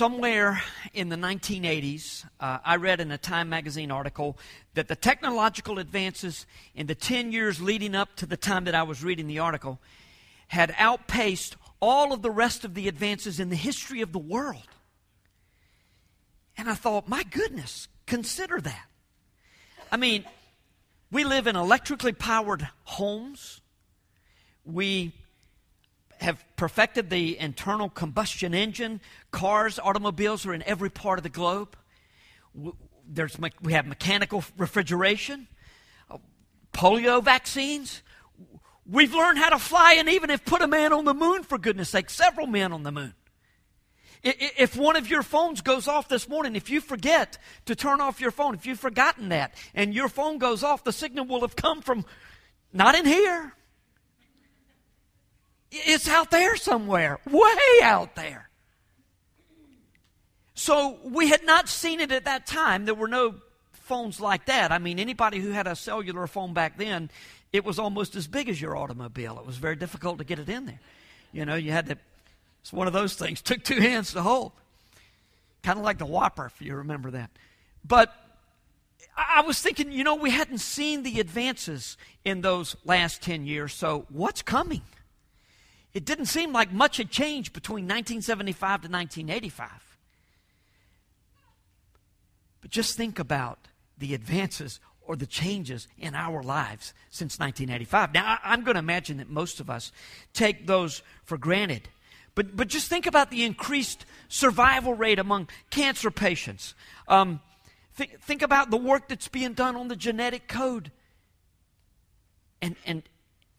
somewhere in the 1980s, uh, I read in a Time magazine article that the technological advances in the 10 years leading up to the time that I was reading the article had outpaced all of the rest of the advances in the history of the world. And I thought, my goodness, consider that. I mean, we live in electrically powered homes. We have perfected the internal combustion engine. Cars, automobiles are in every part of the globe. There's, we have mechanical refrigeration, uh, polio vaccines. We've learned how to fly and even have put a man on the moon, for goodness sake, several men on the moon. If one of your phones goes off this morning, if you forget to turn off your phone, if you've forgotten that, and your phone goes off, the signal will have come from not in here. It's out there somewhere, way out there. So we had not seen it at that time. There were no phones like that. I mean, anybody who had a cellular phone back then, it was almost as big as your automobile. It was very difficult to get it in there. You know, you had to it's one of those things. Took two hands to hold. Kind of like the Whopper, if you remember that. But I was thinking, you know, we hadn't seen the advances in those last 10 years, so what's coming? It didn't seem like much had changed between 1975 to 1985. But just think about the advances or the changes in our lives since 1985. Now, I'm going to imagine that most of us take those for granted. But, but just think about the increased survival rate among cancer patients. Um, th- think about the work that's being done on the genetic code. And, and,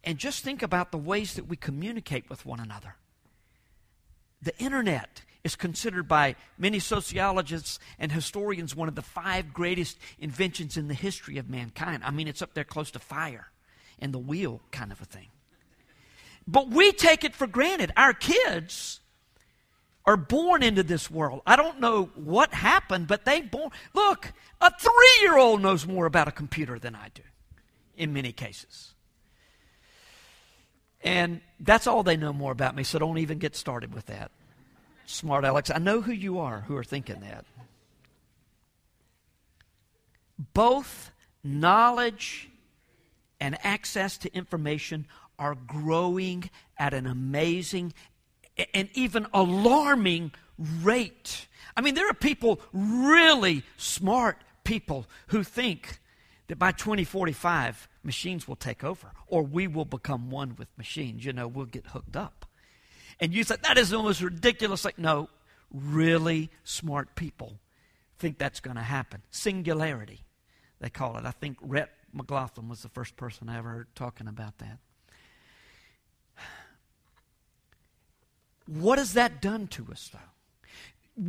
and just think about the ways that we communicate with one another. The internet is considered by many sociologists and historians one of the five greatest inventions in the history of mankind. I mean, it's up there close to fire and the wheel kind of a thing. But we take it for granted. Our kids are born into this world. I don't know what happened, but they born. Look, a three-year-old knows more about a computer than I do, in many cases. And that's all they know more about me, so don't even get started with that. Smart Alex, I know who you are who are thinking that. Both knowledge and access to information are growing at an amazing and even alarming rate. I mean, there are people, really smart people, who think that by 2045, machines will take over or we will become one with machines. You know, we'll get hooked up. And you said, that is almost ridiculous. Like, no, really smart people think that's going to happen. Singularity, they call it. I think Rhett McLaughlin was the first person I ever heard talking about that. What has that done to us, though?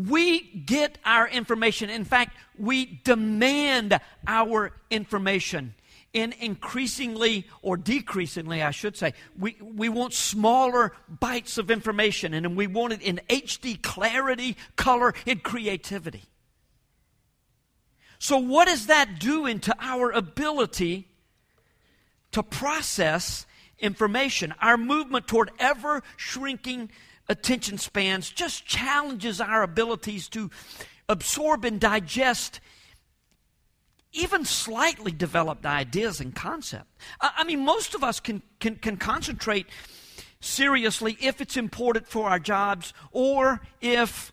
We get our information. In fact, we demand our information in increasingly or decreasingly, I should say. We, we want smaller bites of information and we want it in HD clarity, color, and creativity. So, what does that do into our ability to process information? Our movement toward ever shrinking attention spans just challenges our abilities to absorb and digest even slightly developed ideas and concepts. I mean, most of us can, can, can concentrate seriously if it's important for our jobs or if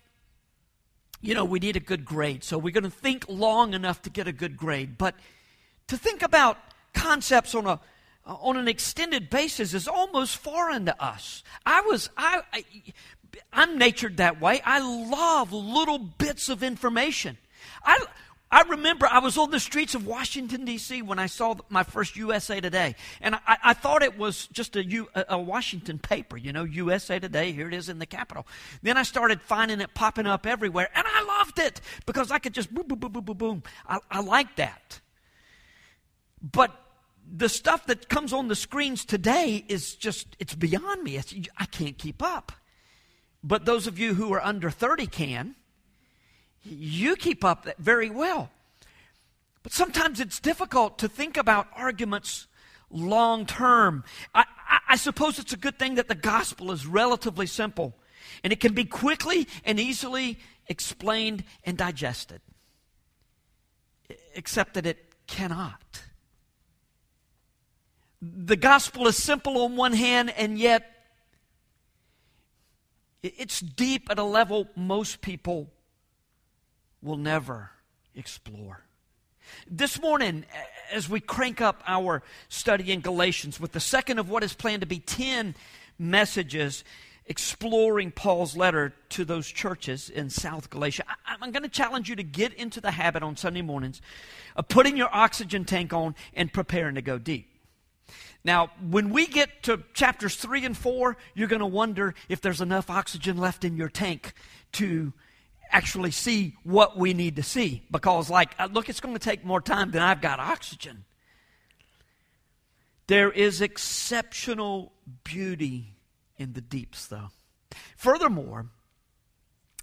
you know we need a good grade so we're going to think long enough to get a good grade but to think about concepts on a on an extended basis is almost foreign to us. I was, I, I, I'm natured that way. I love little bits of information. I, I remember I was on the streets of Washington, D.C. when I saw my first USA Today. And I, I thought it was just a, U, a, Washington paper, you know, USA Today, here it is in the Capitol. Then I started finding it popping up everywhere, and I loved it because I could just boom, boom, boom, boom, boom, boom. I, I like that. But the stuff that comes on the screens today is just, it's beyond me. It's, I can't keep up. But those of you who are under 30 can. You keep up very well. But sometimes it's difficult to think about arguments long term. I, I, I, suppose it's a good thing that the gospel is relatively simple and it can be quickly and easily explained and digested, except that it cannot. The gospel is simple on one hand, and yet it's deep at a level most people will never explore. This morning, as we crank up our study in Galatians with the second of what is planned to be 10 messages exploring Paul's letter to those churches in South Galatia, I'm going to challenge you to get into the habit on Sunday mornings of putting your oxygen tank on and preparing to go deep. Now, when we get to chapters 3 and 4, you're going to wonder if there's enough oxygen left in your tank to actually see what we need to see. Because, like, uh, look, it's going to take more time than I've got oxygen. There is exceptional beauty in the deeps, though. Furthermore,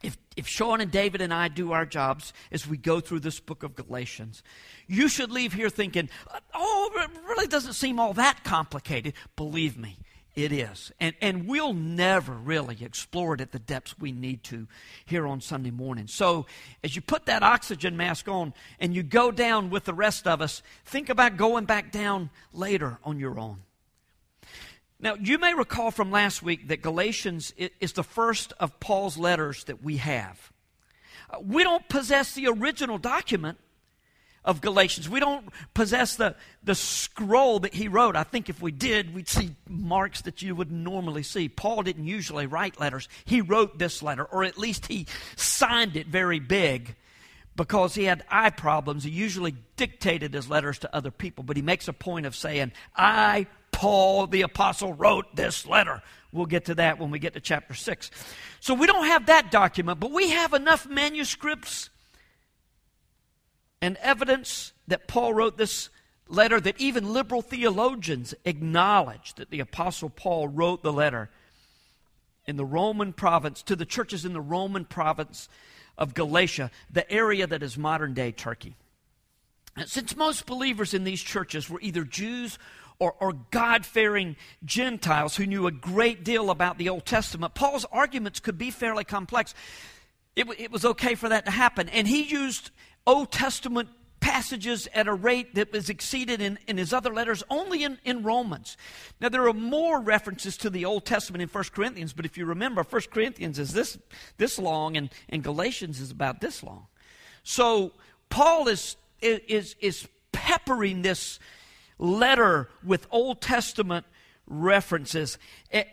if, if Sean and David and I do our jobs as we go through this book of Galatians, you should leave here thinking, oh, it really doesn't seem all that complicated. Believe me, it is. And, and we'll never really explore it at the depths we need to here on Sunday morning. So, as you put that oxygen mask on and you go down with the rest of us, think about going back down later on your own. Now, you may recall from last week that Galatians is the first of Paul's letters that we have. Uh, we don't possess the original document of Galatians. We don't possess the, the scroll that he wrote. I think if we did, we'd see marks that you would normally see. Paul didn't usually write letters. He wrote this letter, or at least he signed it very big because he had eye problems. He usually dictated his letters to other people, but he makes a point of saying, I Paul the Apostle wrote this letter. We'll get to that when we get to chapter 6. So we don't have that document, but we have enough manuscripts and evidence that Paul wrote this letter that even liberal theologians acknowledge that the Apostle Paul wrote the letter in the Roman province, to the churches in the Roman province of Galatia, the area that is modern day Turkey. Since most believers in these churches were either Jews or, or God fearing Gentiles who knew a great deal about the Old Testament, Paul's arguments could be fairly complex. It, it was okay for that to happen. And he used Old Testament passages at a rate that was exceeded in, in his other letters only in, in Romans. Now, there are more references to the Old Testament in 1 Corinthians, but if you remember, 1 Corinthians is this, this long and, and Galatians is about this long. So, Paul is, is, is peppering this letter with Old Testament references. And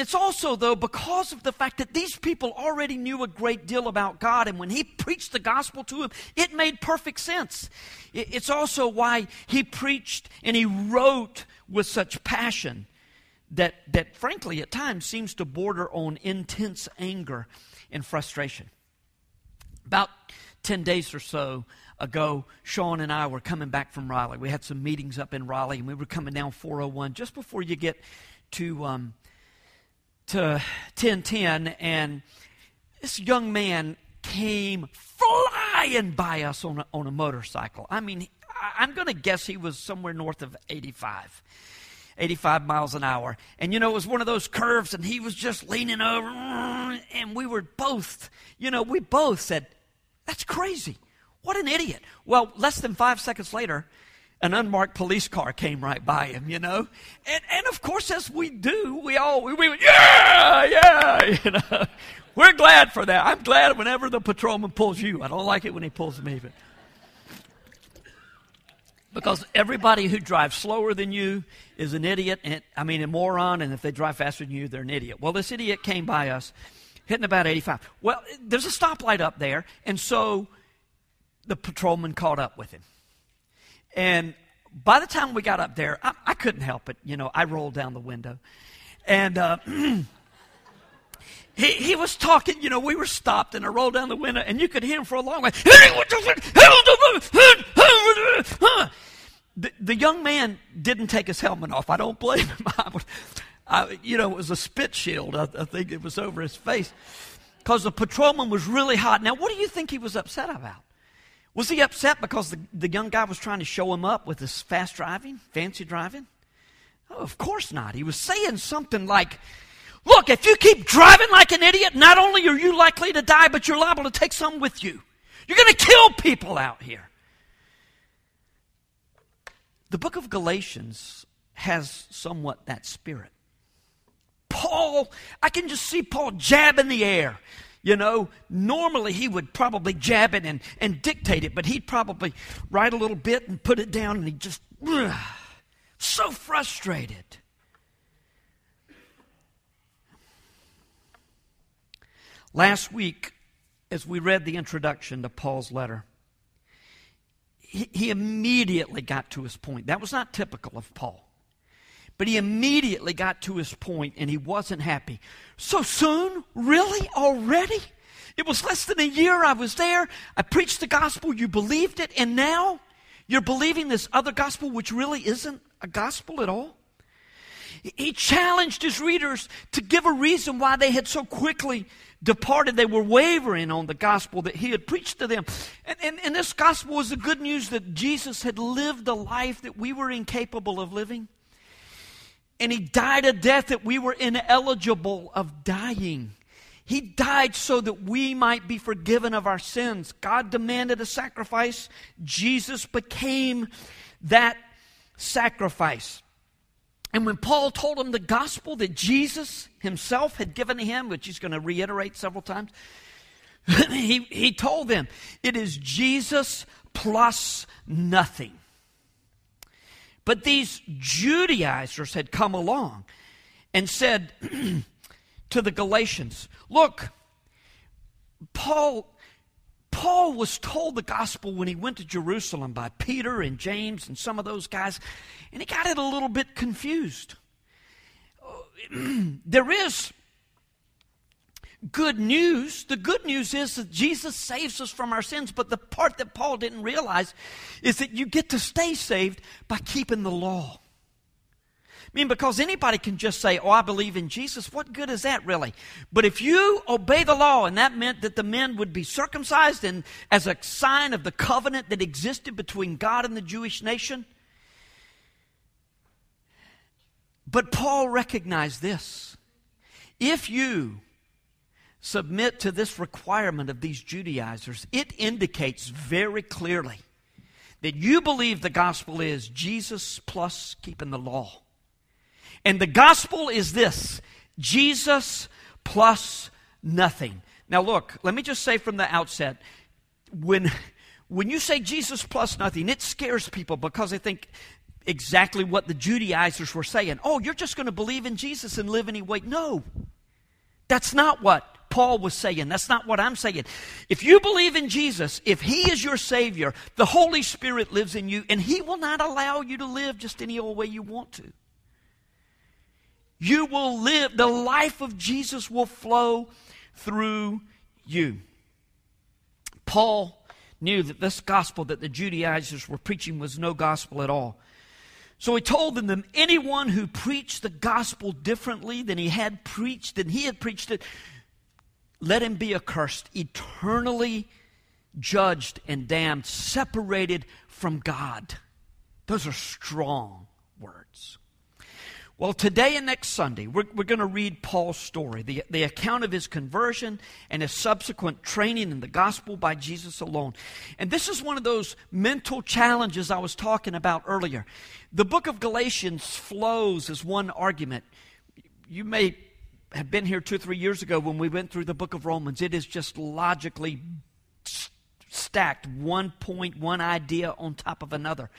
it's also, though, because of the fact that these people already knew a great deal about God, and when he preached the gospel to them, it made perfect sense. It's also why he preached and he wrote with such passion that, that frankly, at times seems to border on intense anger and frustration. About 10 days or so ago, Sean and I were coming back from Raleigh. We had some meetings up in Raleigh, and we were coming down 401 just before you get to um, to 1010, and this young man came flying by us on a, on a motorcycle. I mean, I'm going to guess he was somewhere north of 85. 85 miles an hour. And you know, it was one of those curves, and he was just leaning over, and we were both, you know, we both said, That's crazy. What an idiot. Well, less than five seconds later, an unmarked police car came right by him, you know? And, and of course, as we do, we all, we, we yeah, yeah, you know? We're glad for that. I'm glad whenever the patrolman pulls you. I don't like it when he pulls me, but. Because everybody who drives slower than you is an idiot, and I mean, a moron, and if they drive faster than you, they're an idiot. Well, this idiot came by us, hitting about 85. Well, there's a stoplight up there, and so the patrolman caught up with him. And by the time we got up there, I, I couldn't help it. You know, I rolled down the window. And uh, he, he was talking, you know, we were stopped, and I rolled down the window, and you could hear him for a long way. The, the young man didn't take his helmet off. I don't blame him. I, you know, it was a spit shield. I, I think it was over his face because the patrolman was really hot. Now, what do you think he was upset about? Was he upset because the, the young guy was trying to show him up with his fast driving, fancy driving? Oh, of course not. He was saying something like, Look, if you keep driving like an idiot, not only are you likely to die, but you're liable to take some with you. You're going to kill people out here. The book of Galatians has somewhat that spirit. Paul, I can just see Paul jab in the air. You know, normally he would probably jab it and, and dictate it, but he'd probably write a little bit and put it down and he just, ugh, so frustrated. Last week, as we read the introduction to Paul's letter, he, he immediately got to his point. That was not typical of Paul. But he immediately got to his point and he wasn't happy. So soon? Really? Already? It was less than a year I was there. I preached the gospel. You believed it. And now you're believing this other gospel, which really isn't a gospel at all? He challenged his readers to give a reason why they had so quickly departed. They were wavering on the gospel that he had preached to them. And, and, and this gospel was the good news that Jesus had lived a life that we were incapable of living. And he died a death that we were ineligible of dying. He died so that we might be forgiven of our sins. God demanded a sacrifice. Jesus became that sacrifice. And when Paul told him the gospel that Jesus himself had given to him, which he's going to reiterate several times, he, he told them it is Jesus plus nothing. But these Judaizers had come along and said to the Galatians, Look, Paul Paul was told the gospel when he went to Jerusalem by Peter and James and some of those guys, and he got it a little bit confused. there is good news. The good news is that Jesus saves us from our sins, but the part that Paul didn't realize is that you get to stay saved by keeping the law. I mean, because anybody can just say, Oh, I believe in Jesus. What good is that, really? But if you obey the law, and that meant that the men would be circumcised and as a sign of the covenant that existed between God and the Jewish nation. But Paul recognized this. If you submit to this requirement of these Judaizers, it indicates very clearly that you believe the gospel is Jesus plus keeping the law. And the gospel is this Jesus plus nothing. Now, look, let me just say from the outset when, when you say Jesus plus nothing, it scares people because they think exactly what the Judaizers were saying. Oh, you're just going to believe in Jesus and live any way. No, that's not what Paul was saying. That's not what I'm saying. If you believe in Jesus, if He is your Savior, the Holy Spirit lives in you, and He will not allow you to live just any old way you want to. You will live, the life of Jesus will flow through you. Paul knew that this gospel that the Judaizers were preaching was no gospel at all. So he told them that anyone who preached the gospel differently than he had preached, than he had preached it, let him be accursed, eternally judged and damned, separated from God. Those are strong words. Well, today and next Sunday, we're, we're going to read Paul's story, the, the account of his conversion and his subsequent training in the gospel by Jesus alone. And this is one of those mental challenges I was talking about earlier. The book of Galatians flows as one argument. You may have been here two three years ago when we went through the book of Romans. It is just logically stacked, one point, one idea on top of another.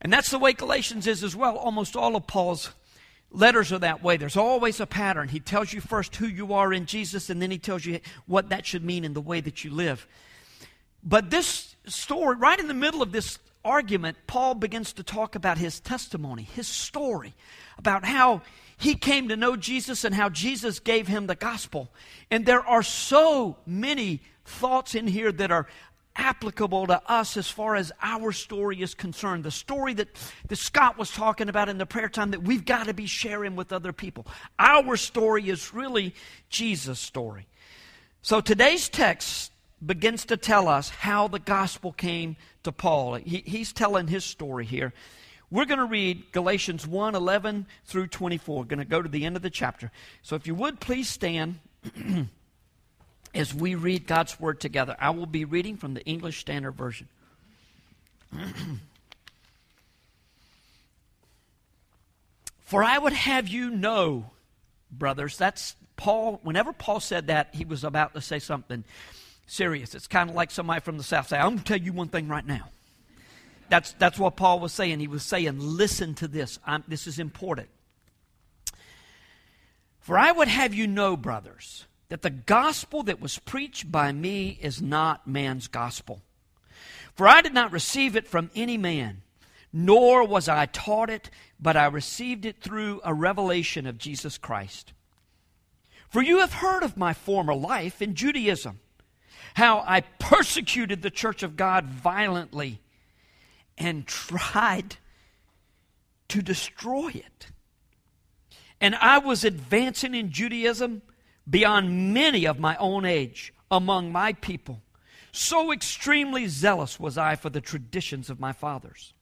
And that's the way Galatians is as well. Almost all of Paul's Letters are that way. There's always a pattern. He tells you first who you are in Jesus, and then he tells you what that should mean in the way that you live. But this story, right in the middle of this argument, Paul begins to talk about his testimony, his story, about how he came to know Jesus and how Jesus gave him the gospel. And there are so many thoughts in here that are applicable to us as far as our story is concerned. The story that, that Scott was talking about in the prayer time that we've got to be sharing with other people. Our story is really Jesus' story. So today's text begins to tell us how the gospel came to Paul. He, he's telling his story here. We're going to read Galatians 1 11 through 24. We're going to go to the end of the chapter. So if you would please stand as we read God's Word together. I will be reading from the English Standard Version. For I would have you know, brothers, that's Paul, whenever Paul said that, he was about to say something serious. It's kind of like somebody from the South say, I'm going to tell you one thing right now. That's, that's what Paul was saying. He was saying, listen to this. I'm, this is important. For I would have you know, brothers, that the gospel that was preached by me is not man's gospel. For I did not receive it from any man, nor was I taught it, but I received it through a revelation of Jesus Christ. For you have heard of my former life in Judaism, how I persecuted the church of God violently and tried to destroy it. And I was advancing in Judaism beyond many of my own age among my people. So extremely zealous was I for the traditions of my fathers.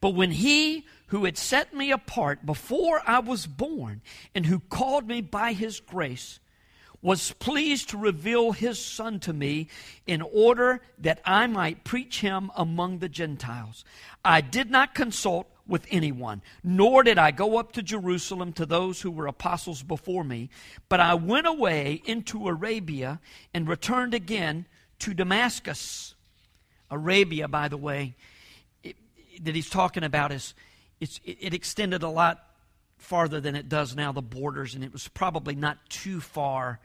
But when he who had set me apart before I was born and who called me by his grace was pleased to reveal his son to me in order that I might preach him among the Gentiles. I did not consult with anyone, nor did I go up to Jerusalem to those who were apostles before me, but I went away into Arabia and returned again to Damascus. Arabia, by the way, it, that he's talking about is it, it extended a lot farther than it does now, the borders, and it was probably not too far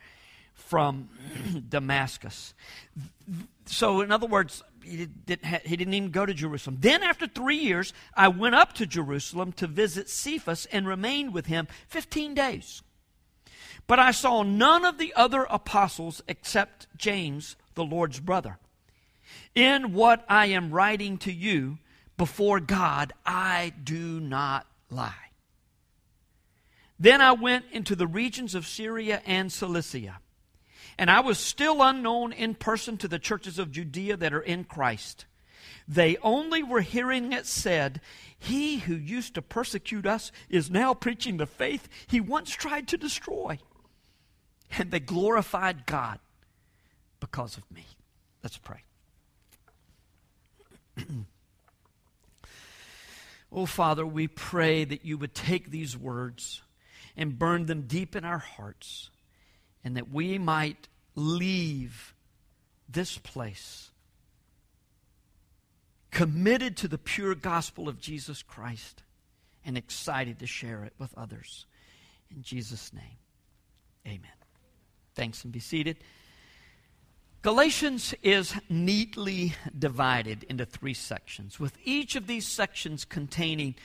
from Damascus. So, in other words, he didn't, ha- he didn't even go to Jerusalem. Then, after three years, I went up to Jerusalem to visit Cephas and remained with him 15 days. But I saw none of the other apostles except James, the Lord's brother. In what I am writing to you, before God, I do not lie. Then I went into the regions of Syria and Cilicia, and I was still unknown in person to the churches of Judea that are in Christ. They only were hearing it said, He who used to persecute us is now preaching the faith he once tried to destroy. And they glorified God because of me. Let's pray. Oh, Father, we pray that you would take these words and burn them deep in our hearts, and that we might leave this place committed to the pure gospel of Jesus Christ and excited to share it with others. In Jesus' name, amen. Thanks and be seated. Galatians is neatly divided into three sections, with each of these sections containing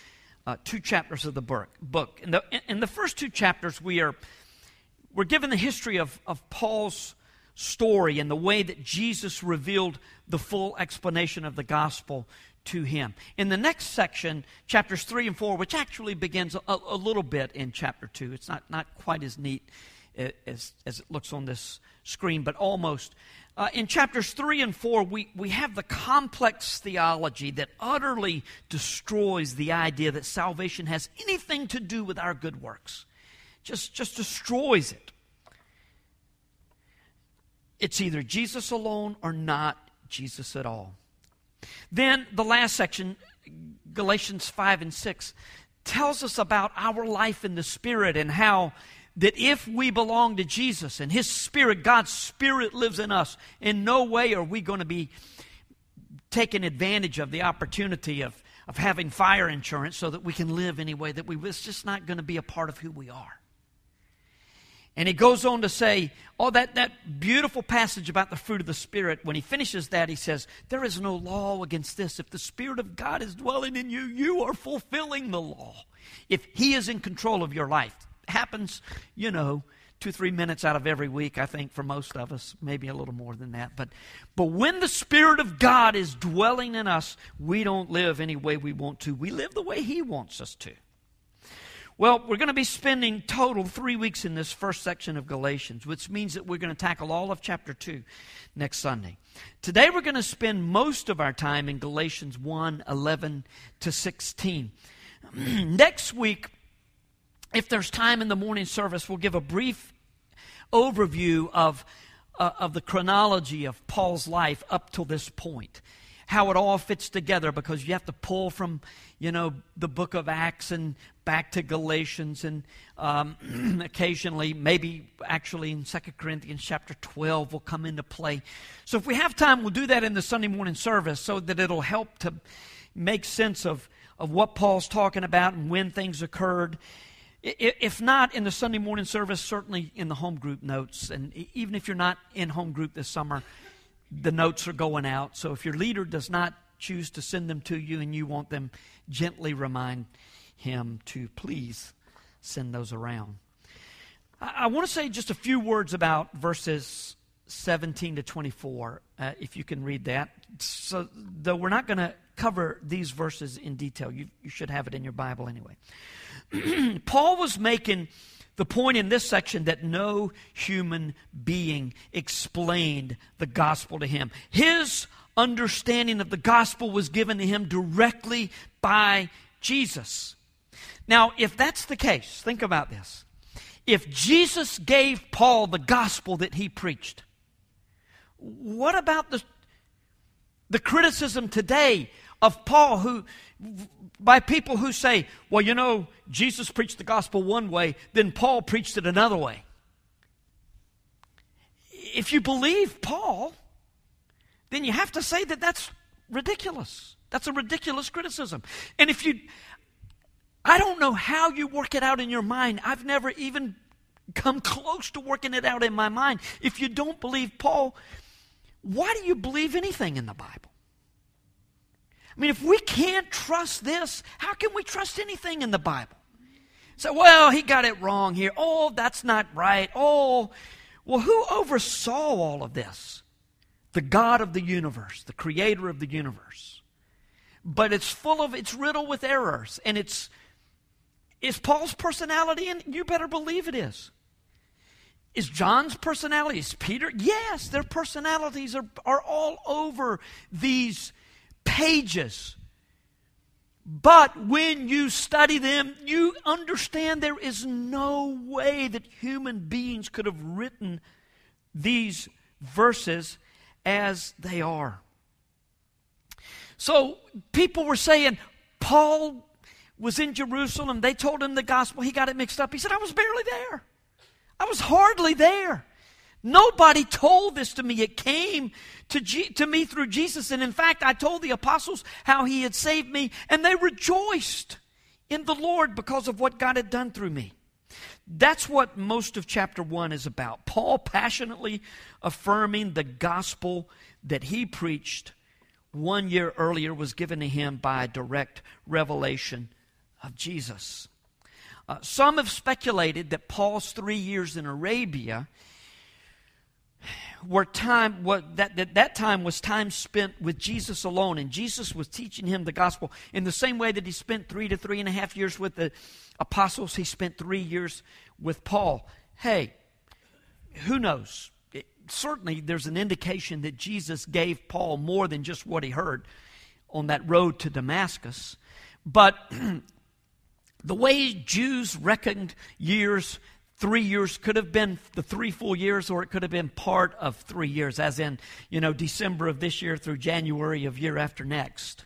uh, two chapters of the book. Book. In the, in the first two chapters, we are we're given the history of, of Paul's story and the way that Jesus revealed the full explanation of the gospel to him. In the next section, chapters 3 and 4, which actually begins a, a little bit in chapter 2, it's not, not quite as neat uh, as, as it looks on this screen, but almost. Uh, in chapters 3 and 4, we, we have the complex theology that utterly destroys the idea that salvation has anything to do with our good works. Just, just destroys it. It's either Jesus alone or not Jesus at all. Then the last section, Galatians 5 and 6, tells us about our life in the Spirit and how that if we belong to Jesus and His Spirit, God's Spirit lives in us, in no way are we going to be taking advantage of the opportunity of, of having fire insurance so that we can live any way that we it's just not going to be a part of who we are. And he goes on to say, oh, that, that beautiful passage about the fruit of the Spirit. When he finishes that, he says, There is no law against this. If the Spirit of God is dwelling in you, you are fulfilling the law. If he is in control of your life, happens, you know, two, three minutes out of every week, I think, for most of us, maybe a little more than that. But, but when the Spirit of God is dwelling in us, we don't live any way we want to. We live the way He wants us to. Well, we're going to be spending total three weeks in this first section of Galatians, which means that we're going to tackle all of chapter 2 next Sunday. Today, we're going to spend most of our time in Galatians 1 11 to 16. next week, if there's time in the morning service, we'll give a brief overview of, uh, of the chronology of Paul's life up till this point how it all fits together because you have to pull from, you know, the book of Acts and back to Galatians and um, occasionally, maybe actually in Second Corinthians chapter 12 will come into play. So if we have time, we'll do that in the Sunday morning service so that it'll help to make sense of, of what Paul's talking about and when things occurred. If not in the Sunday morning service, certainly in the home group notes. And even if you're not in home group this summer, the notes are going out. So if your leader does not choose to send them to you and you want them, gently remind him to please send those around. I, want to say just a few words about verses 17 to 24, uh, if you can read that. So, though we're not going to cover these verses in detail, you, you should have it in your Bible anyway. Paul was making the point in this section that no human being explained the gospel to him. His understanding of the gospel was given to him directly by Jesus. Now, if that's the case, think about this. If Jesus gave Paul the gospel that he preached, what about the, the criticism today of Paul who by people who say, well, you know, Jesus preached the gospel one way, then Paul preached it another way. If you believe Paul, then you have to say that that's ridiculous. That's a ridiculous criticism. And if you, I don't know how you work it out in your mind. I've never even come close to working it out in my mind. If you don't believe Paul, why do you believe anything in the Bible? I mean, if we can't trust this, how can we trust anything in the Bible? So, well, he got it wrong here. Oh, that's not right. Oh, well, who oversaw all of this? The God of the universe, the creator of the universe. But it's full of, it's riddled with errors. And it's, is Paul's personality, and you better believe it is. Is John's personality? Is Peter? Yes, their personalities are, are all over these pages. But when you study them, you understand there is no way that human beings could have written these verses as they are. So people were saying, Paul was in Jerusalem. They told him the gospel. He got it mixed up. He said, I was barely there. I was hardly there. Nobody told this to me. It came to, G- to me through Jesus. And in fact, I told the apostles how he had saved me, and they rejoiced in the Lord because of what God had done through me. That's what most of chapter 1 is about. Paul passionately affirming the gospel that he preached one year earlier was given to him by direct revelation of Jesus. Uh, some have speculated that Paul's three years in Arabia were time what that, that that time was time spent with jesus alone and jesus was teaching him the gospel in the same way that he spent three to three and a half years with the apostles. He spent three years with paul. Hey who knows? It, certainly there's an indication that jesus gave paul more than just what he heard on that road to damascus. But the way jews reckoned years three years could have been the three full years or it could have been part of three years as in you know december of this year through january of year after next.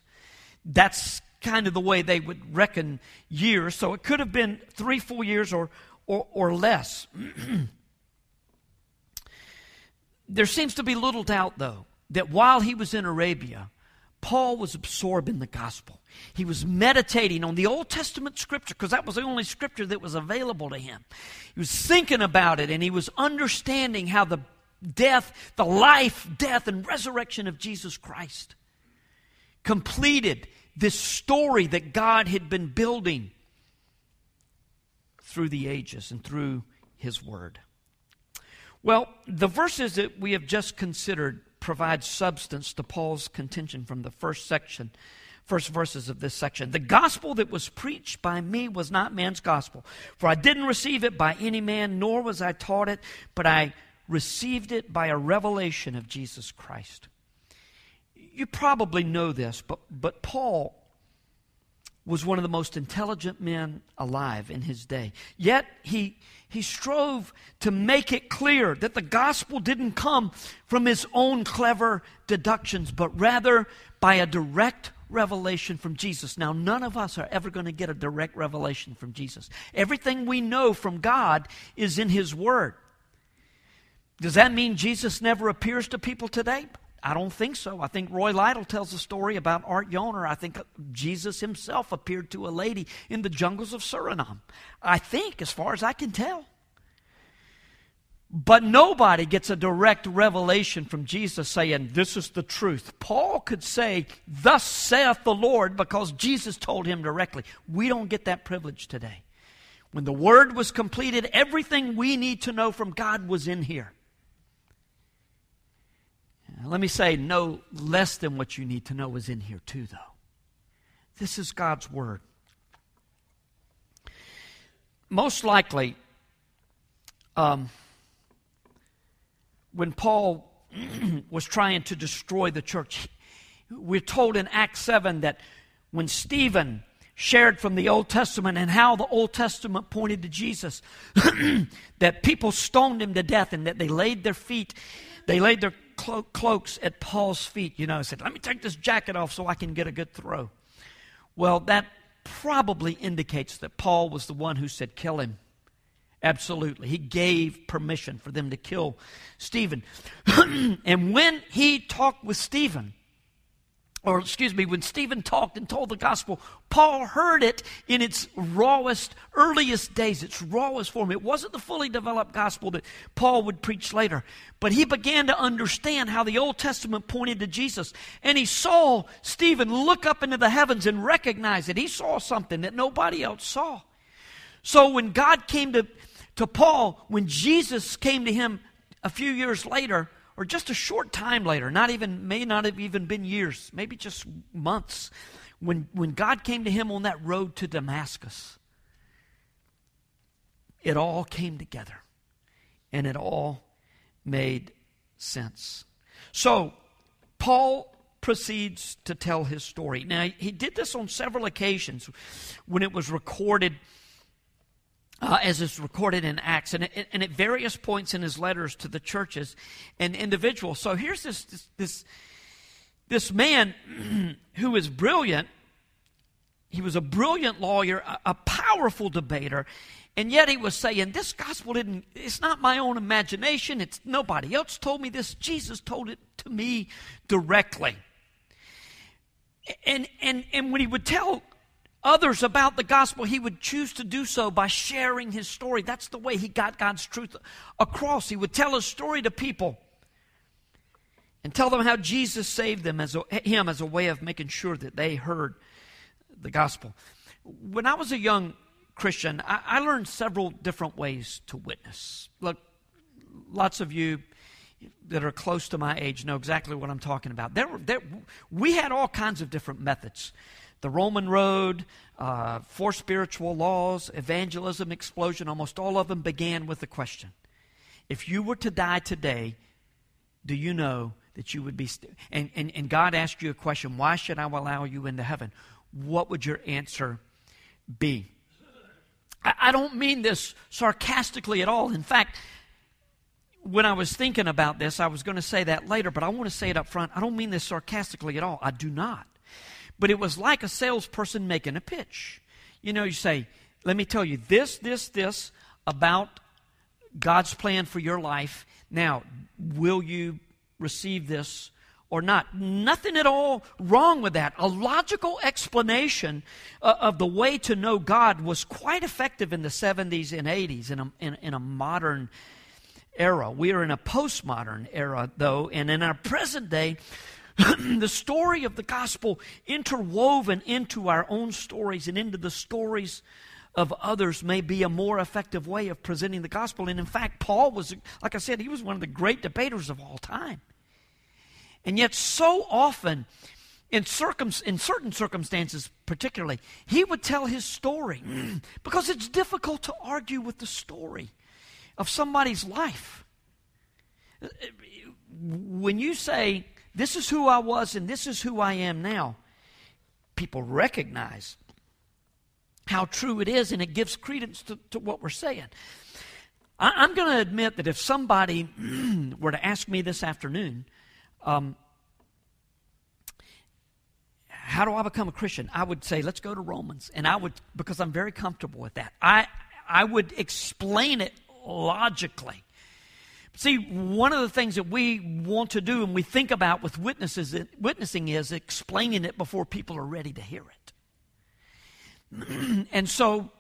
That's kind of the way they would reckon years. So it could have been three full years or or, or less. There seems to be little doubt though that while he was in arabia Paul was absorbed in the gospel. He was meditating on the Old Testament scripture because that was the only scripture that was available to him. He was thinking about it and he was understanding how the death, the life, death, and resurrection of Jesus Christ completed this story that God had been building through the ages and through his word. Well, the verses that we have just considered provide substance to Paul's contention from the first section. first verses of this section. The gospel that was preached by me was not man's gospel, for I didn't receive it by any man, nor was I taught it, but I received it by a revelation of Jesus Christ. You probably know this, but, but Paul was one of the most intelligent men alive in his day. Yet he, he strove to make it clear that the gospel didn't come from his own clever deductions, but rather by a direct revelation from Jesus. Now, none of us are ever going to get a direct revelation from Jesus. Everything we know from God is in his word. Does that mean Jesus never appears to people today? I don't think so. I think Roy Lytle tells a story about Art Yoner. I think Jesus himself appeared to a lady in the jungles of Suriname. I think, as far as I can tell. But nobody gets a direct revelation from Jesus saying, This is the truth. Paul could say, Thus saith the Lord, because Jesus told him directly. We don't get that privilege today. When the word was completed, everything we need to know from God was in here. Let me say, no less than what you need to know is in here too, though. This is God's Word. Most likely, um, when Paul was trying to destroy the church, we're told in Acts 7 that when Stephen shared from the Old Testament and how the Old Testament pointed to Jesus, that people stoned him to death and that they laid their feet, they laid their clo- cloaks at Paul's feet, you know, said, Let me take this jacket off so I can get a good throw. Well, that probably indicates that Paul was the one who said, Kill him. Absolutely. He gave permission for them to kill Stephen. and when he talked with Stephen, or excuse me, when Stephen talked and told the gospel, Paul heard it in its rawest, earliest days, its rawest form. It wasn't the fully developed gospel that Paul would preach later, but he began to understand how the Old Testament pointed to Jesus. And he saw Stephen look up into the heavens and recognize it. He saw something that nobody else saw. So when God came to, to Paul, when Jesus came to him a few years later, or just a short time later, not even, may not have even been years, maybe just months, when, when God came to him on that road to Damascus, it all came together and it all made sense. So, Paul proceeds to tell his story. Now, he did this on several occasions when it was recorded uh, as is recorded in Acts, and, and, at various points in his letters to the churches and individuals. So here's this this this, this man who is brilliant. He was a brilliant lawyer, a, a powerful debater, and yet he was saying, "This gospel didn't. It's not my own imagination. It's nobody else told me this. Jesus told it to me directly." And and and when he would tell others about the gospel, he would choose to do so by sharing his story. That's the way he got God's truth across. He would tell his story to people and tell them how Jesus saved them as a, him as a way of making sure that they heard the gospel. When I was a young Christian, I, I learned several different ways to witness. Look, lots of you that are close to my age know exactly what I'm talking about. There, there, we had all kinds of different methods the Roman road, uh, four spiritual laws, evangelism, explosion, almost all of them began with the question If you were to die today, do you know that you would be. St-? And, and, and God asked you a question Why should I allow you into heaven? What would your answer be? I, I don't mean this sarcastically at all. In fact, when I was thinking about this, I was going to say that later, but I want to say it up front. I don't mean this sarcastically at all. I do not. But it was like a salesperson making a pitch. You know, you say, let me tell you this, this, this about God's plan for your life. Now, will you receive this or not? Nothing at all wrong with that. A logical explanation uh, of the way to know God was quite effective in the 70s and 80s in a, in, in a modern era. We are in a postmodern era, though, and in our present day, the story of the gospel interwoven into our own stories and into the stories of others may be a more effective way of presenting the gospel. And in fact, Paul was, like I said, he was one of the great debaters of all time. And yet, so often in, circum, in certain circumstances, particularly, he would tell his story because it's difficult to argue with the story of somebody's life. Uh, uh, when you say, This is who I was and this is who I am now, people recognize how true it is and it gives credence to, to what we're saying. I, am going to admit that if somebody were to ask me this afternoon, um, how do I become a Christian? I would say, let's go to Romans. And I would, because I'm very comfortable with that, I, I would explain it logically. See, one of the things that we want to do and we think about with witnesses, witnessing is explaining it before people are ready to hear it. and so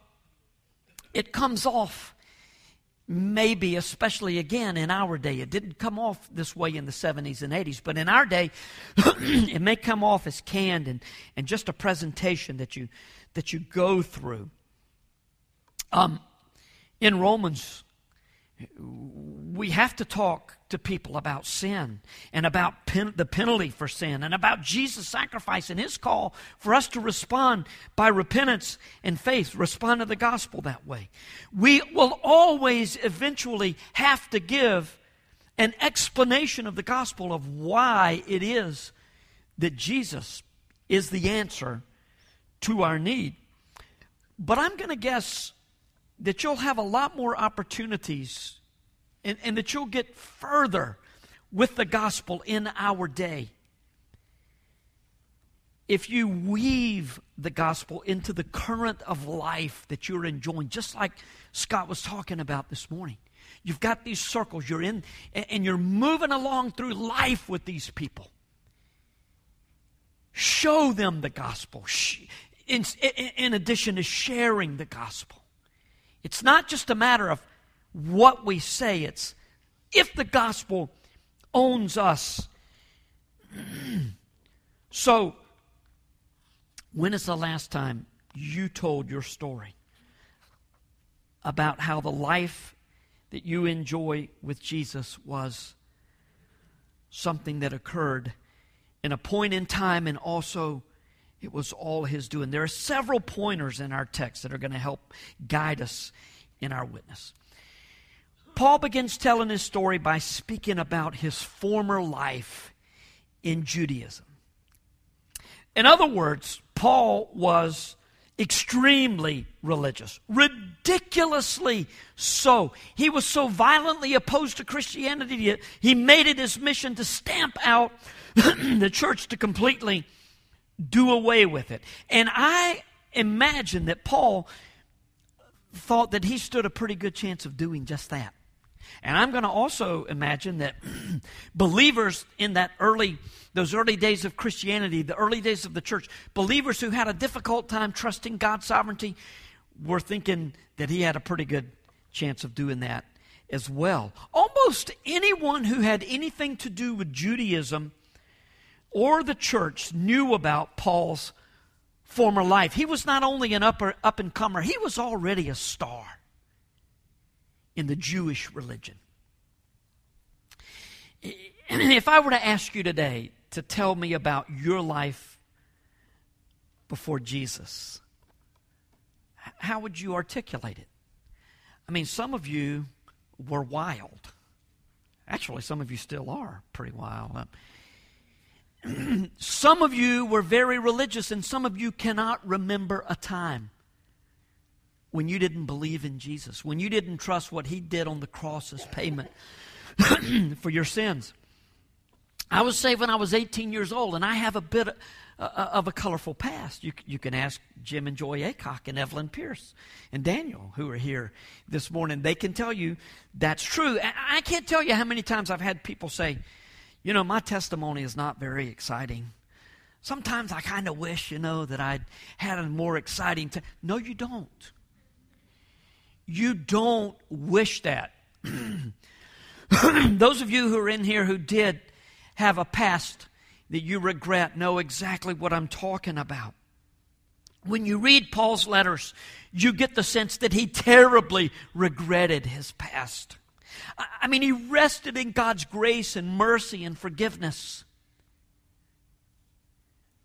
it comes off maybe, especially again in our day. It didn't come off this way in the 70s and 80s, but in our day, it may come off as canned and, and just a presentation that you, that you go through. Um, in Romans, we have to talk to people about sin and about pen, the penalty for sin and about Jesus' sacrifice and his call for us to respond by repentance and faith, respond to the gospel that way. We will always eventually have to give an explanation of the gospel of why it is that Jesus is the answer to our need. But I'm going to guess that you'll have a lot more opportunities and, and that you'll get further with the gospel in our day. If you weave the gospel into the current of life that you're enjoying, just like Scott was talking about this morning, you've got these circles, you're in, and you're moving along through life with these people. Show them the gospel, in, in addition to sharing the gospel. It's not just a matter of what we say. It's if the gospel owns us. so, when is the last time you told your story about how the life that you enjoy with Jesus was something that occurred in a point in time and also it was all his doing. There are several pointers in our text that are going to help guide us in our witness. Paul begins telling his story by speaking about his former life in Judaism. In other words, Paul was extremely religious, ridiculously so. He was so violently opposed to Christianity, he made it his mission to stamp out the church to completely do away with it. And I imagine that Paul thought that he stood a pretty good chance of doing just that. And I'm going to also imagine that believers in that early, those early days of Christianity, the early days of the church, believers who had a difficult time trusting God's sovereignty, were thinking that he had a pretty good chance of doing that as well. Almost anyone who had anything to do with Judaism or the church knew about Paul's former life. He was not only an upper, up and comer, he was already a star in the Jewish religion. If I were to ask you today to tell me about your life before Jesus, how would you articulate it? I mean, some of you were wild. Actually, some of you still are pretty wild. Some of you were very religious, and some of you cannot remember a time when you didn't believe in Jesus, when you didn't trust what He did on the cross as payment for your sins. I was saved when I was 18 years old, and I have a bit of, uh, of a colorful past. You, you can ask Jim and Joy Acock and Evelyn Pierce and Daniel, who are here this morning. They can tell you that's true. I can't tell you how many times I've had people say, you know, my testimony is not very exciting. Sometimes I kind of wish, you know, that I'd had a more exciting. Te-. No, you don't. You don't wish that. Those of you who are in here who did have a past that you regret know exactly what I'm talking about. When you read Paul's letters, you get the sense that he terribly regretted his past. I mean, he rested in God's grace and mercy and forgiveness.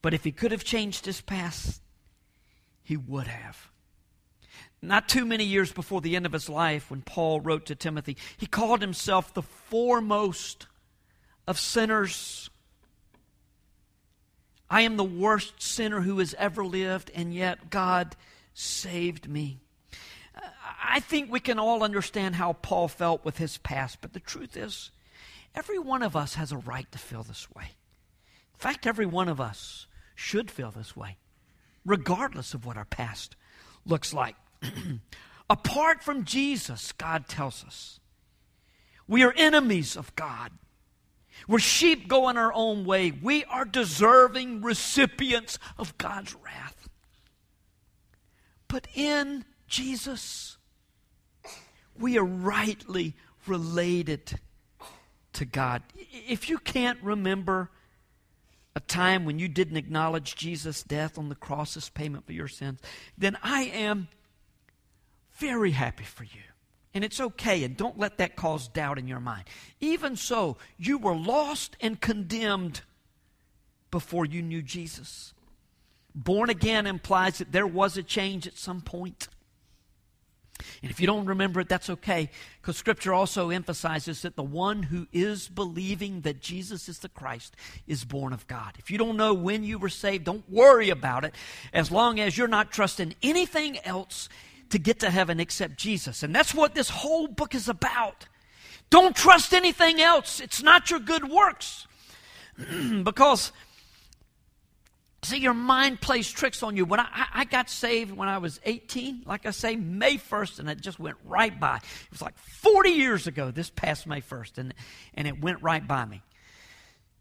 But if he could have changed his past, he would have. Not too many years before the end of his life, when Paul wrote to Timothy, he called himself the foremost of sinners. I am the worst sinner who has ever lived, and yet God saved me. I think we can all understand how Paul felt with his past, but the truth is, every one of us has a right to feel this way. In fact, every one of us should feel this way, regardless of what our past looks like. Apart from Jesus, God tells us, we are enemies of God. We're sheep going our own way. We are deserving recipients of God's wrath. But in Jesus, we are rightly related to God. If you can't remember a time when you didn't acknowledge Jesus' death on the cross as payment for your sins, then I am very happy for you. And it's okay, and don't let that cause doubt in your mind. Even so, you were lost and condemned before you knew Jesus. Born again implies that there was a change at some point. And if you don't remember it, that's okay, because Scripture also emphasizes that the one who is believing that Jesus is the Christ is born of God. If you don't know when you were saved, don't worry about it, as long as you're not trusting anything else to get to heaven except Jesus. And that's what this whole book is about. Don't trust anything else. It's not your good works. because, see, your mind plays tricks on you. When I, I got saved when I was 18, like I say, May 1st, and it just went right by. It was like 40 years ago, this past May 1st, and, and it went right by me.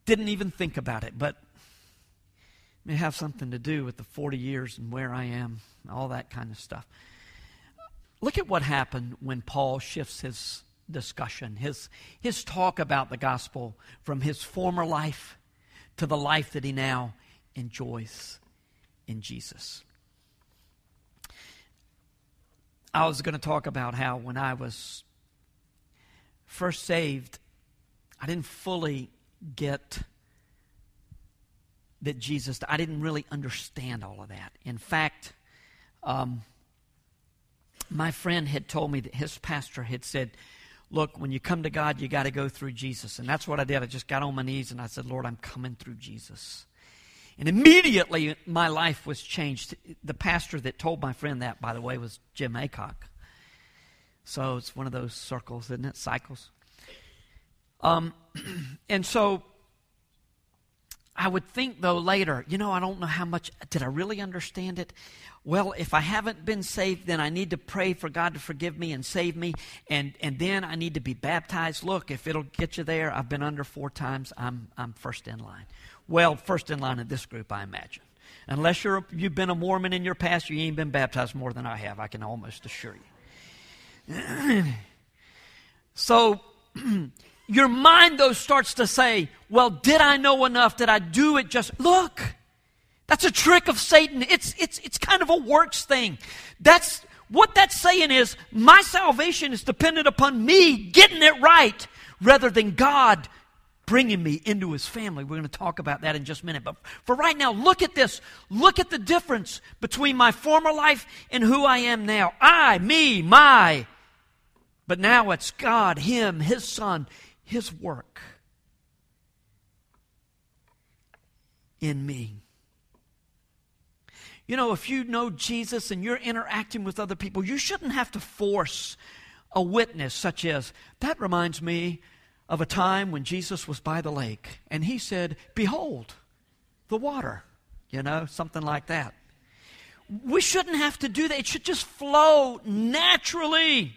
Didn't even think about it, but it may have something to do with the 40 years and where I am, all that kind of stuff. Look at what happened when Paul shifts his discussion, his, his talk about the gospel from his former life to the life that he now enjoys in Jesus. I was going to talk about how when I was first saved, I didn't fully get that Jesus, I didn't really understand all of that. In fact, um, my friend had told me that his pastor had said, Look, when you come to God, you got to go through Jesus. And that's what I did. I just got on my knees and I said, Lord, I'm coming through Jesus. And immediately my life was changed. The pastor that told my friend that, by the way, was Jim Aycock. So it's one of those circles, isn't it? Cycles. Um, and so I would think, though, later, you know, I don't know how much, did I really understand it? Well, if I haven't been saved, then I need to pray for God to forgive me and save me, and, and then I need to be baptized. Look, if it'll get you there, I've been under four times, I'm, I'm first in line. Well, first in line in this group, I imagine. Unless you're, you've been a Mormon in your past, you ain't been baptized more than I have, I can almost assure you. so, your mind, though, starts to say, Well, did I know enough? Did I do it just? Look, that's a trick of Satan. It's, it's, it's kind of a works thing. That's what that's saying is my salvation is dependent upon me getting it right rather than God bringing me into his family. We're going to talk about that in just a minute. But for right now, look at this. Look at the difference between my former life and who I am now. I, me, my. But now it's God, Him, His Son, his work in me. You know, if you know Jesus and you're interacting with other people, you shouldn't have to force a witness such as, that reminds me of a time when Jesus was by the lake and he said, Behold, the water. You know, something like that. We shouldn't have to do that. It should just flow naturally.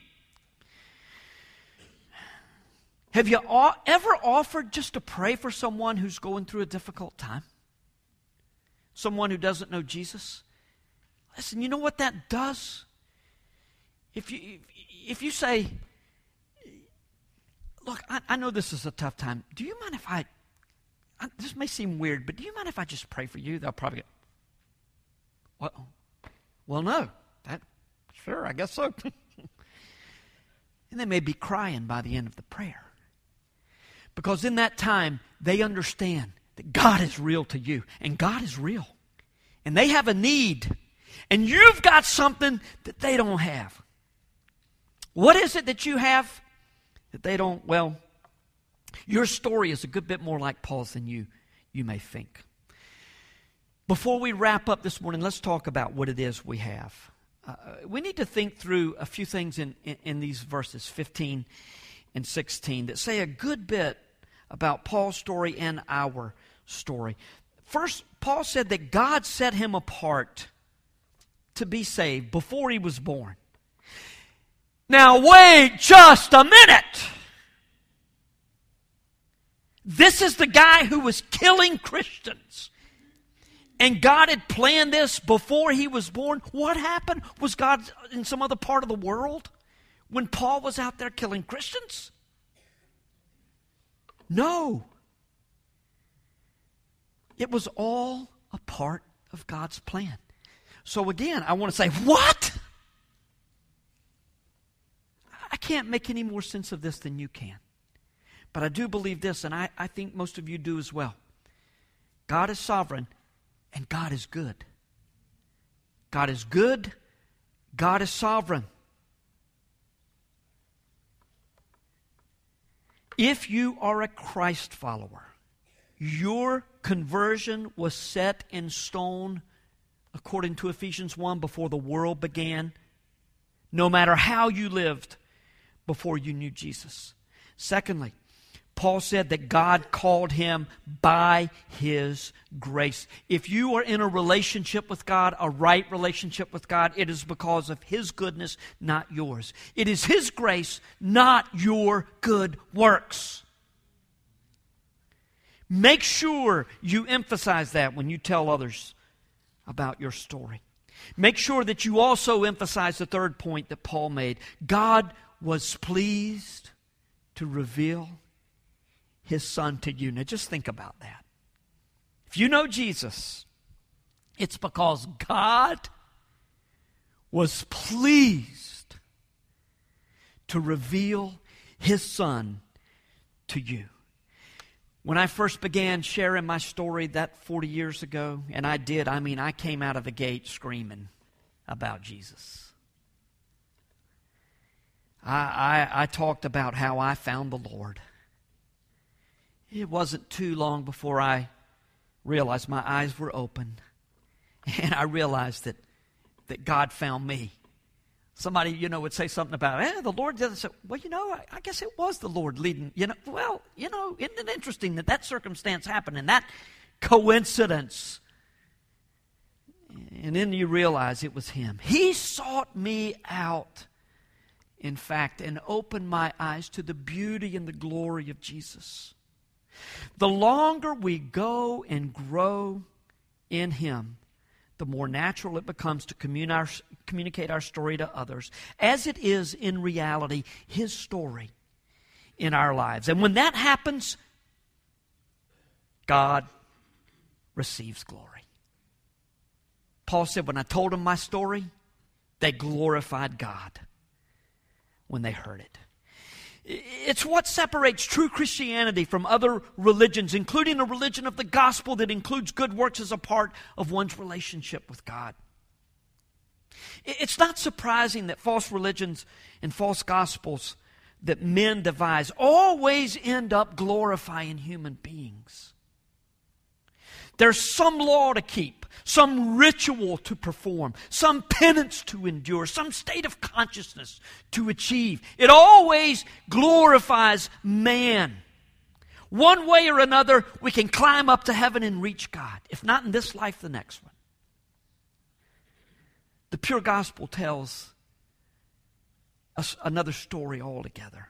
Have you ever offered just to pray for someone who's going through a difficult time? Someone who doesn't know Jesus? Listen, you know what that does? If you, if you say, Look, I, I know this is a tough time. Do you mind if I, I, this may seem weird, but do you mind if I just pray for you? They'll probably go, Well, well no. That, sure, I guess so. and they may be crying by the end of the prayer. Because in that time, they understand that God is real to you, and God is real. And they have a need, and you've got something that they don't have. What is it that you have that they don't? Well, your story is a good bit more like Paul's than you, you may think. Before we wrap up this morning, let's talk about what it is we have. Uh, we need to think through a few things in, in, in these verses 15 and 16 that say a good bit about Paul's story and our story. First, Paul said that God set him apart to be saved before he was born. Now, wait just a minute. This is the guy who was killing Christians. And God had planned this before he was born. What happened? Was God in some other part of the world when Paul was out there killing Christians? No. It was all a part of God's plan. So again, I want to say, what? I can't make any more sense of this than you can. But I do believe this, and I, I think most of you do as well. God is sovereign, and God is good. God is good, God is sovereign. If you are a Christ follower, your conversion was set in stone according to Ephesians 1 before the world began, no matter how you lived before you knew Jesus. Secondly, Paul said that God called him by his grace. If you are in a relationship with God, a right relationship with God, it is because of his goodness, not yours. It is his grace, not your good works. Make sure you emphasize that when you tell others about your story. Make sure that you also emphasize the third point that Paul made God was pleased to reveal his son to you. Now just think about that. If you know Jesus, it's because God was pleased to reveal his son to you. When I first began sharing my story that 40 years ago, and I did, I mean, I came out of the gate screaming about Jesus. I, I, I talked about how I found the Lord. It wasn't too long before I realized my eyes were open and I realized that, that God found me. Somebody, you know, would say something about, eh, the Lord did it. Well, you know, I, I, guess it was the Lord leading. You know, well, you know, isn't it interesting that that circumstance happened and that coincidence? And then you realize it was Him. He sought me out, in fact, and opened my eyes to the beauty and the glory of Jesus. The longer we go and grow in Him, the more natural it becomes to communicate our story to others, as it is in reality His story in our lives. And when that happens, God receives glory. Paul said, When I told them my story, they glorified God when they heard it. It's what separates true Christianity from other religions, including a religion of the gospel that includes good works as a part of one's relationship with God. It's not surprising that false religions and false gospels that men devise always end up glorifying human beings. There's some law to keep, some ritual to perform, some penance to endure, some state of consciousness to achieve. It always glorifies man. One way or another, we can climb up to heaven and reach God. If not in this life, the next one. The pure gospel tells us another story altogether.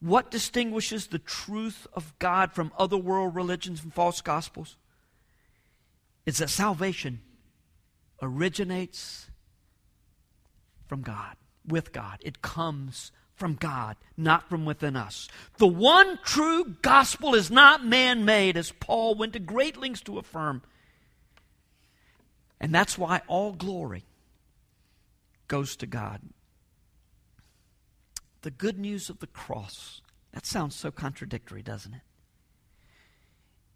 What distinguishes the truth of God from other world religions and false gospels? Is that salvation originates from God, with God. It comes from God, not from within us. The one true gospel is not man made, as Paul went to great lengths to affirm. And that's why all glory goes to God the good news of the cross. That sounds so contradictory, doesn't it?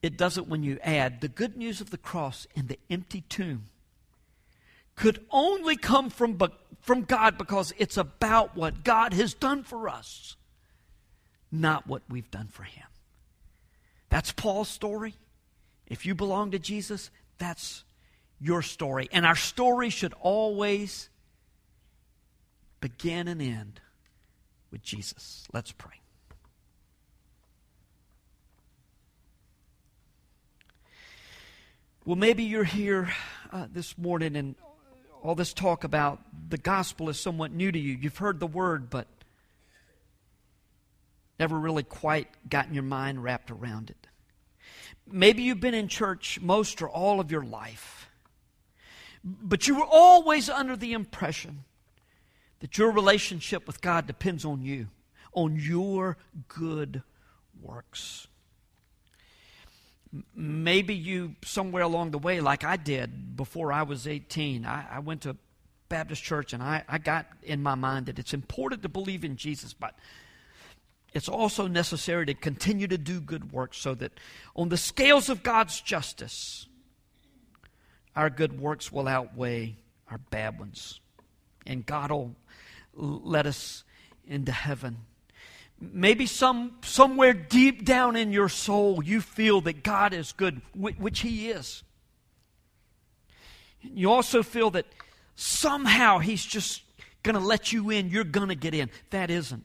It doesn't when you add the good news of the cross and the empty tomb could only come from, from God because it's about what God has done for us, not what we've done for Him. That's Paul's story. If you belong to Jesus, that's your story. And our story should always begin and end with Jesus. Let's pray. Well, maybe you're here uh, this morning and all this talk about the gospel is somewhat new to you. You've heard the word, but never really quite gotten your mind wrapped around it. Maybe you've been in church most or all of your life, but you were always under the impression that your relationship with God depends on you, on your good works maybe you somewhere along the way, like I did before I was 18, I, I went to Baptist church and I, I got in my mind that it's important to believe in Jesus, but it's also necessary to continue to do good works so that on the scales of God's justice, our good works will outweigh our bad ones. And God will let us into heaven maybe some somewhere deep down in your soul you feel that God is good, which He is. You also feel that somehow He's just going to let you in, you're going to get in. That isn't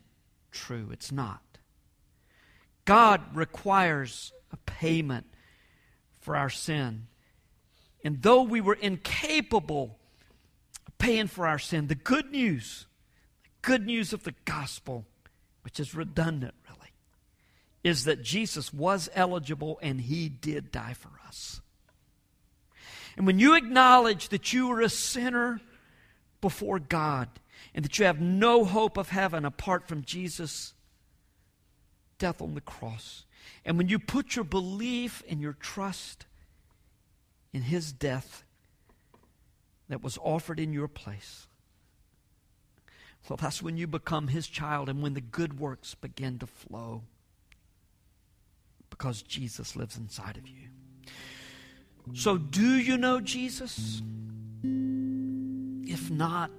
true. It's not. God requires a payment for our sin. And though we were incapable of paying for our sin, the good news, the good news of the gospel which is redundant, really, is that Jesus was eligible and he did die for us. And when you acknowledge that you are a sinner before God and that you have no hope of heaven apart from Jesus' death on the cross, and when you put your belief and your trust in his death that was offered in your place, well, that's when you become his child and when the good works begin to flow because Jesus lives inside of you. So, do you know Jesus? If not,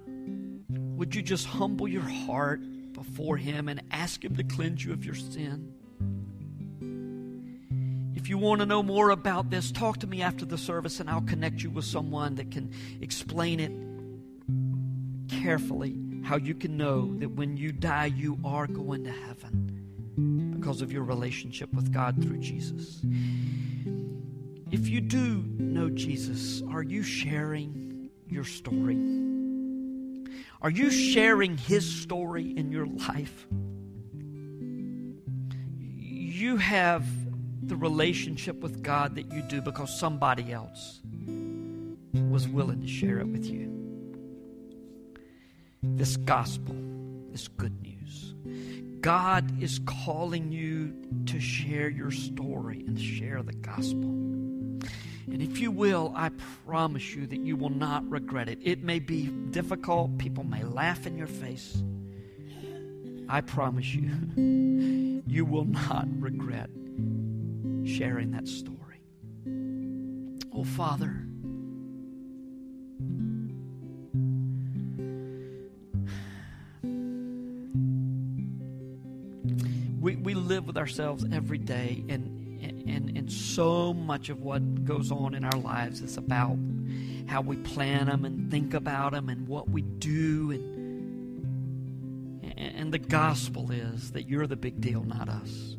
would you just humble your heart before him and ask him to cleanse you of your sin? If you want to know more about this, talk to me after the service and I'll connect you with someone that can explain it carefully how you can know that when you die, you are going to heaven because of your relationship with God through Jesus. If you do know Jesus, are you sharing your story? Are you sharing his story in your life? You have the relationship with God that you do because somebody else was willing to share it with you this gospel, this good news. God is calling you to share your story and share the gospel. And if you will, I promise you that you will not regret it. It may be difficult, people may laugh in your face. I promise you, you will not regret sharing that story. Oh, Father, live with ourselves every day, and, and, and so much of what goes on in our lives is about how we plan them and think about them and what we do. And, and the gospel is that you're the big deal, not us.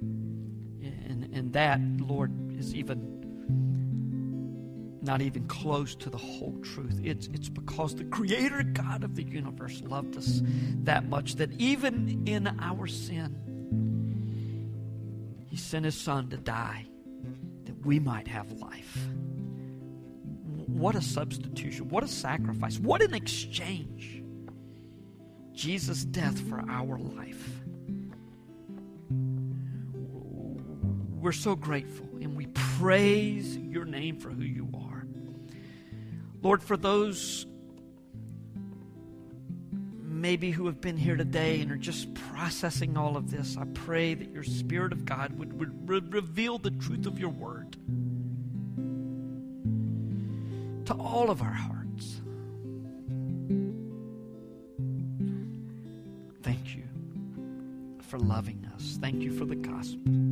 And, and that, Lord, is even not even close to the whole truth. It's, it's because the Creator God of the universe loved us that much that even in our sin, sent his son to die that we might have life. What a substitution. What a sacrifice. What an exchange. Jesus' death for our life. We're so grateful and we praise your name for who you are. Lord, for those maybe who have been here today and are just processing all of this, I pray that your Spirit of God would, would re- reveal the truth of your word to all of our hearts. Thank you for loving us. Thank you for the gospel.